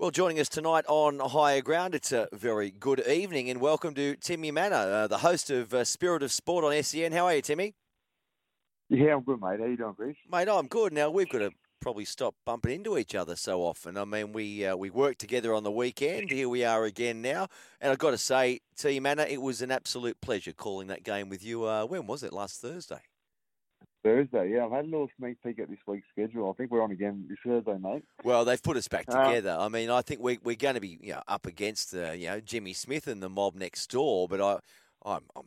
Well, joining us tonight on Higher Ground, it's a very good evening and welcome to Timmy Mannah, uh, the host of uh, Spirit of Sport on SEN. How are you, Timmy? Yeah, I'm good, mate. How you doing, Chris? Mate, I'm good. Now, we've got to probably stop bumping into each other so often. I mean, we uh, we worked together on the weekend. Here we are again now. And I've got to say, T Mannah, it was an absolute pleasure calling that game with you. Uh, when was it? Last Thursday? Thursday, yeah. I've had a little sneak peek at this week's schedule. I think we're on again this Thursday, mate. Well, they've put us back Uh, together. I mean, I think we, we're going to be you know, up against uh, you know Jimmy Smith and the mob next door. But I, I'm, I'm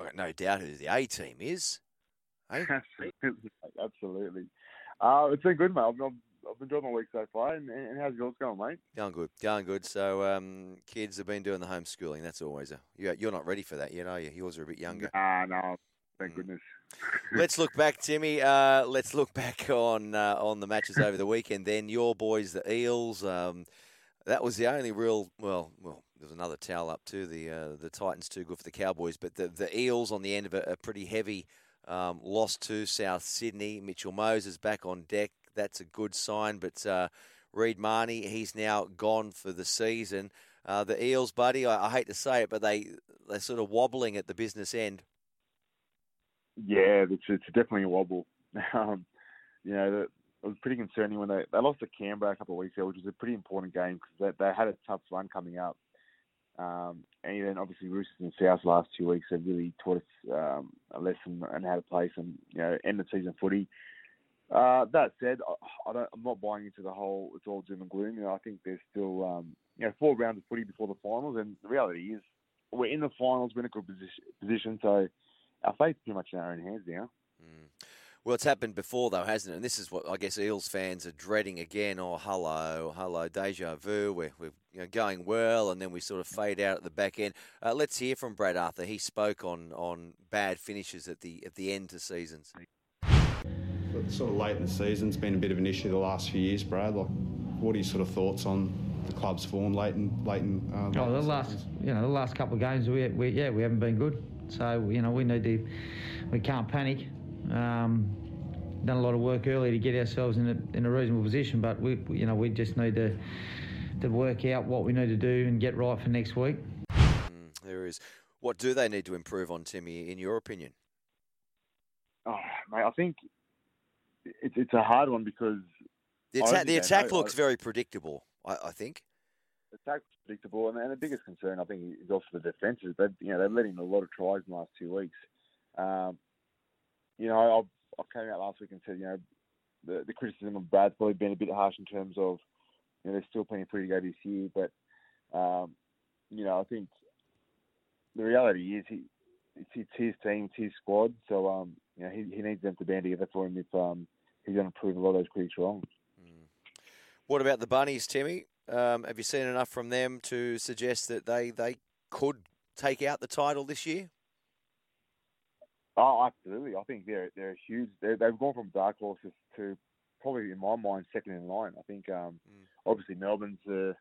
I got no doubt who the A team is. Hey? Absolutely, absolutely. Uh, it's been good, mate. I've, I've, I've enjoyed my week so far. And, and how's yours going, mate? Going good, going good. So, um, kids have been doing the homeschooling. That's always a you're, you're not ready for that yet, are you? Yours are a bit younger. Ah, no. Thank Mm. goodness. let's look back, Timmy. Uh, let's look back on uh, on the matches over the weekend. Then your boys, the Eels. Um, that was the only real. Well, well, there's another towel up too. The uh, the Titans too good for the Cowboys, but the the Eels on the end of it, a pretty heavy um, loss to South Sydney. Mitchell Moses back on deck. That's a good sign. But uh, Reed Mahoney, he's now gone for the season. Uh, the Eels, buddy, I, I hate to say it, but they they're sort of wobbling at the business end. Yeah, it's, it's definitely a wobble. Um, you know, the, it was pretty concerning when they, they lost to Canberra a couple of weeks ago, which was a pretty important game because they, they had a tough run coming up. Um, and then obviously Roosters and South last two weeks have really taught us um, a lesson on how to play some, you know, end of season footy. Uh, that said, I, I don't, I'm not buying into the whole it's all doom and gloom. You know, I think there's still, um, you know, four rounds of footy before the finals, and the reality is we're in the finals, we're in a good position, position so our fate's pretty much in our own hands now. Mm. Well, it's happened before, though, hasn't it? And this is what I guess Eels fans are dreading again. Oh, hello, hello, deja vu. We're, we're you know, going well, and then we sort of fade out at the back end. Uh, let's hear from Brad Arthur. He spoke on, on bad finishes at the at the end to seasons. But sort of late in the season, it's been a bit of an issue the last few years, Brad. Like, what are your sort of thoughts on the club's form late in late in? Uh, late Oh, the in last, seasons? you know, the last couple of games, we, we yeah, we haven't been good. So you know, we need to, we can't panic. Um, done a lot of work early to get ourselves in a in a reasonable position, but we, you know, we just need to to work out what we need to do and get right for next week. Mm, there is. What do they need to improve on, Timmy, in your opinion? Oh, mate, I think it's it's a hard one because The I attack, the attack looks very predictable, I, I think. Attack's predictable, and, and the biggest concern I think is also the defences. They you know they're letting a lot of tries in the last two weeks. Um, you know, I, I came out last week and said you know the, the criticism of Brad's probably been a bit harsh in terms of you know there's still plenty free to go this year, but um, you know I think the reality is he it's, it's his team, it's his squad, so um, you know he, he needs them to band together for him if um, he's going to prove a lot of those critics wrong. What about the Bunnies, Timmy? Um, have you seen enough from them to suggest that they, they could take out the title this year? Oh, absolutely. I think they're they're huge. They're, they've gone from dark horses to probably, in my mind, second in line. I think um, Mm. obviously Melbourne's the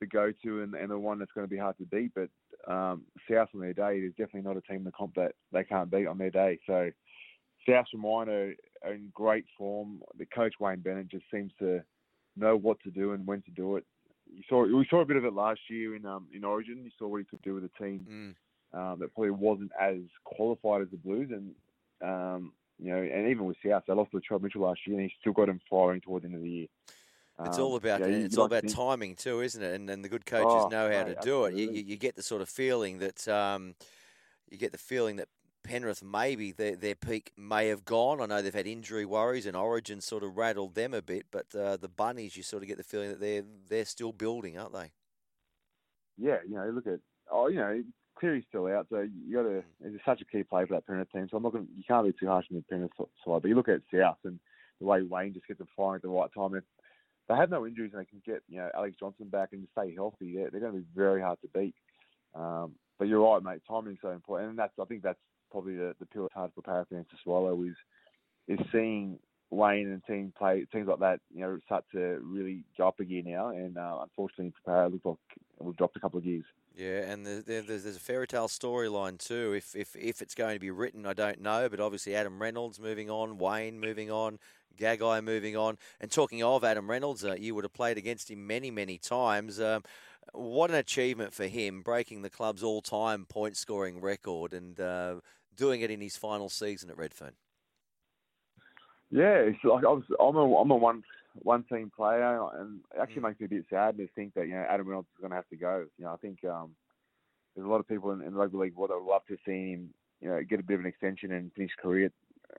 the go-to and, and the one that's going to be hard to beat. But um, South on their day is definitely not a team in the comp that they can't beat on their day. So South for mine are, are in great form. The coach Wayne Bennett just seems to know what to do and when to do it. You saw we saw a bit of it last year in um, in Origin. You saw what he could do with a team Mm. um, that probably wasn't as qualified as the Blues, and um, you know, and even with South, they lost to Latrell Mitchell last year, and he still got him firing toward the end of the year. It's Um, all about yeah, it's all about think- timing too, isn't it? And and the good coaches Oh, know how mate, to do it. You, you, you get the sort of feeling that um, you get the feeling that Penrith maybe their their peak may have gone. I know they've had injury worries and Origin sort of rattled them a bit, but uh, the Bunnies, you sort of get the feeling that they're they're still building, aren't they? Yeah, you know, look at oh, you know, Cleary's still out, so you got to. It's such a key player for that Penrith team. So I'm not going. You can't be too harsh on the Penrith side, but you look at South and the way Wayne just gets them firing at the right time. If they have no injuries and they can get you know Alex Johnson back and stay healthy, they're, they're going to be very hard to beat. Um, but you're right, mate. Timing's so important, and that's I think that's probably the, the pill hard for Parra fans to swallow is is seeing Wayne and team play teams like that, you know, start to really go up a gear now. And uh, unfortunately, for it looks like we've dropped a couple of gears. Yeah, and there's, there's, there's a fairy tale storyline too. If, if if it's going to be written, I don't know. But obviously, Adam Reynolds moving on, Wayne moving on, Gagai moving on. And talking of Adam Reynolds, uh, you would have played against him many, many times. Um, what an achievement for him, breaking the club's all-time point-scoring record and uh, doing it in his final season at Redfern. Yeah, it's like I was, I'm a I'm a one one team player, and it actually mm. makes me a bit sad to think that you know Adam Reynolds is going to have to go. You know, I think um, there's a lot of people in, in rugby league would love to see him, you know, get a bit of an extension and finish career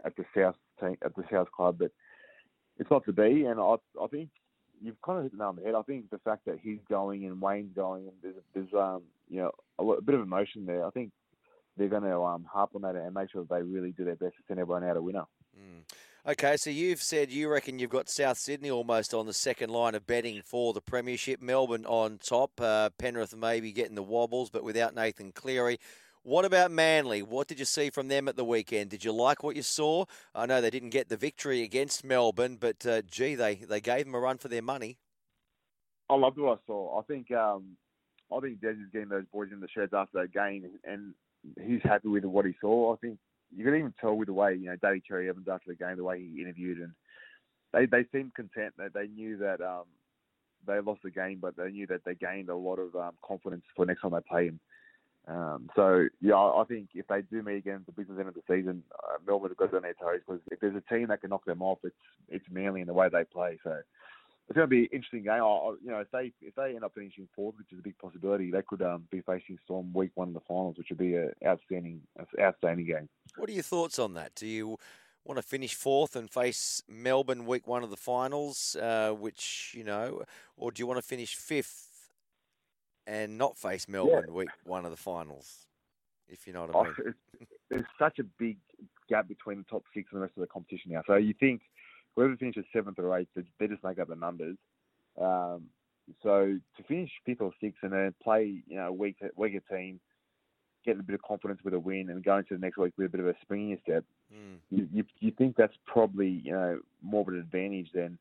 at the South team, at the South club, but it's not to be. And I I think you've kind of hit the nail on the head. I think the fact that he's going and Wayne's going, and there's there's um you know a, a bit of emotion there. I think they're going to um, harp on that and make sure that they really do their best to send everyone out a winner. Mm. Okay, so you've said you reckon you've got South Sydney almost on the second line of betting for the Premiership. Melbourne on top. Uh, Penrith maybe getting the wobbles, but without Nathan Cleary. What about Manly? What did you see from them at the weekend? Did you like what you saw? I know they didn't get the victory against Melbourne, but uh, gee, they, they gave them a run for their money. I loved what I saw. I think um, I think Des is getting those boys in the sheds after that game, and he's happy with what he saw. I think you could even tell with the way you know Daly Cherry Evans after the game, the way he interviewed, and they they seemed content. That they knew that um, they lost the game, but they knew that they gained a lot of um, confidence for next time they play him. Um, so yeah, I think if they do meet again at the business end of the season, uh, Melbourne have got on their toes because if there's a team that can knock them off, it's it's Manly in the way they play. So it's going to be an interesting game. I, you know, if they if they end up finishing fourth, which is a big possibility, they could um, be facing Storm week one of the finals, which would be an outstanding outstanding game. What are your thoughts on that? Do you want to finish fourth and face Melbourne week one of the finals, uh, which you know, or do you want to finish fifth and not face Melbourne yeah. week one of the finals? If you know what I mean. Oh, there's such a big gap between the top six and the rest of the competition now. So you think whoever finishes seventh or eighth, they just make up the numbers. Um, so to finish fifth or sixth and then play, you know, week weaker team, get a bit of confidence with a win, and going to the next week with a bit of a springier step, mm. you, you, you think that's probably you know more of an advantage than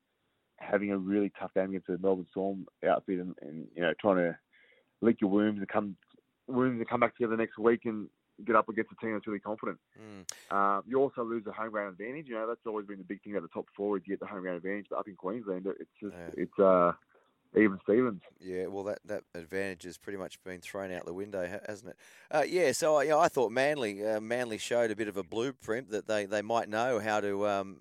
having a really tough game against the Melbourne Storm outfit and, and you know trying to lick your wounds and come wounds and come back together next week and get up against a team that's really confident. Mm. you also lose the home ground advantage. You know that's always been the big thing about the top four is you get the home ground advantage. But up in Queensland, it's just yeah. it's uh, even Stevens. Yeah, well, that, that advantage has pretty much been thrown out the window, hasn't it? Uh, yeah, so you know, I thought Manly uh, Manly showed a bit of a blueprint that they, they might know how to um,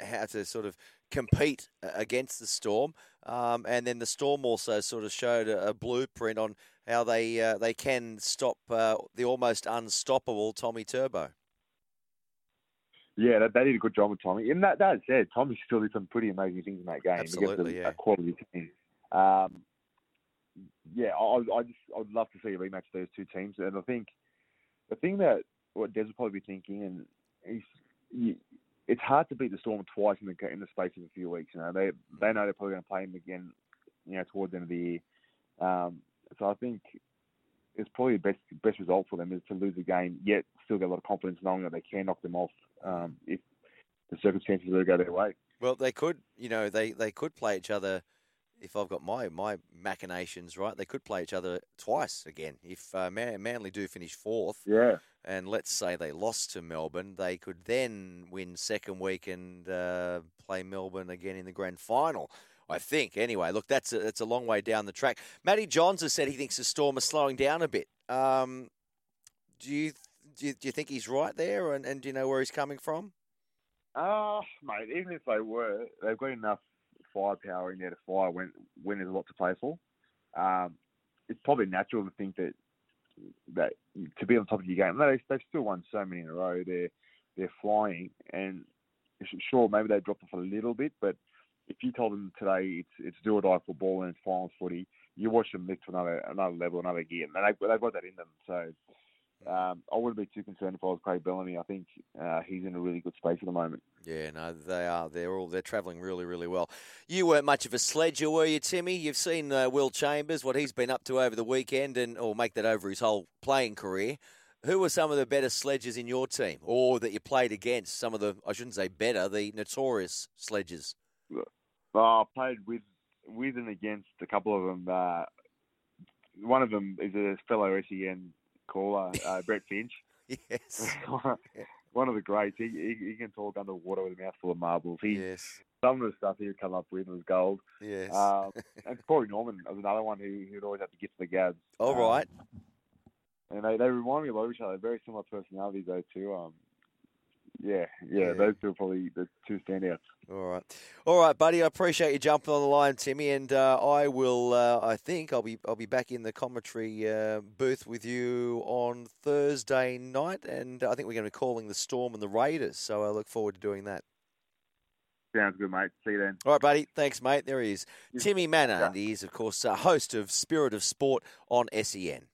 how to sort of compete against the Storm, um, and then the Storm also sort of showed a, a blueprint on how they uh, they can stop uh, the almost unstoppable Tommy Turbo. Yeah, they, did a good job with Tommy. And that, that said, Tommy still did some pretty amazing things in that game Absolutely, yeah. a quality team. Um, yeah, I, I just I'd love to see a rematch of those two teams, and I think the thing that what Des will probably be thinking, and he's, it's hard to beat the Storm twice in the in the space of a few weeks. You know, they they know they're probably going to play him again, you know, towards the end of the year. Um, so I think it's probably the best best result for them is to lose a game, yet still get a lot of confidence knowing that they can knock them off um, if the circumstances were to go their way. Well, they could, you know, they, they could play each other. If I've got my my machinations right, they could play each other twice again. If uh, Man- Manly do finish fourth, yeah, and let's say they lost to Melbourne, they could then win second week and uh, play Melbourne again in the grand final. I think. Anyway, look, that's a, that's a long way down the track. Matty Johns has said he thinks the Storm is slowing down a bit. Um, do you do you, do you think he's right there, and, and do you know where he's coming from? Ah, uh, mate, even if they were, they've got enough firepower in there to fire when when there's a lot to play for. Um, it's probably natural to think that that to be on top of your game. They they've still won so many in a row. They're they're flying, and sure maybe they dropped off a little bit, but if you told them today it's it's do or die football and it's finals footy, you watch them lift to another another level, another gear, and they they've got that in them. So Um, I wouldn't be too concerned if I was Craig Bellamy. I think uh, he's in a really good space at the moment. Yeah, no, they are. They're all they're travelling really, really well. You weren't much of a sledger, were you, Timmy? You've seen uh, Will Chambers, what he's been up to over the weekend, and or make that over his whole playing career. Who were some of the better sledges in your team, or that you played against? Some of the I shouldn't say better, the notorious sledgers. I played with with and against a couple of them. Uh, one of them is a fellow SEN caller, uh, Brett Finch. yes. one of the greats. He, he, he can talk underwater with a mouthful of marbles. He yes. some of the stuff he would come up with was gold. Yes. Um, and Corey Norman was another one who who'd always have to get to the gabs. All um, right. And they, they remind me a lot of each other. Very similar personalities, those too. Um, yeah, yeah, Yeah. those two are probably the two standouts. All right, all right, buddy. I appreciate you jumping on the line, Timmy, and uh, I will. Uh, I think I'll be. I'll be back in the commentary uh, booth with you on Thursday night, and I think we're going to be calling the Storm and the Raiders. So I look forward to doing that. Sounds good, mate. See you then. All right, buddy. Thanks, mate. There he is. Timmy Mannah, Yeah. and he is, of course, a host of Spirit of Sport on SEN.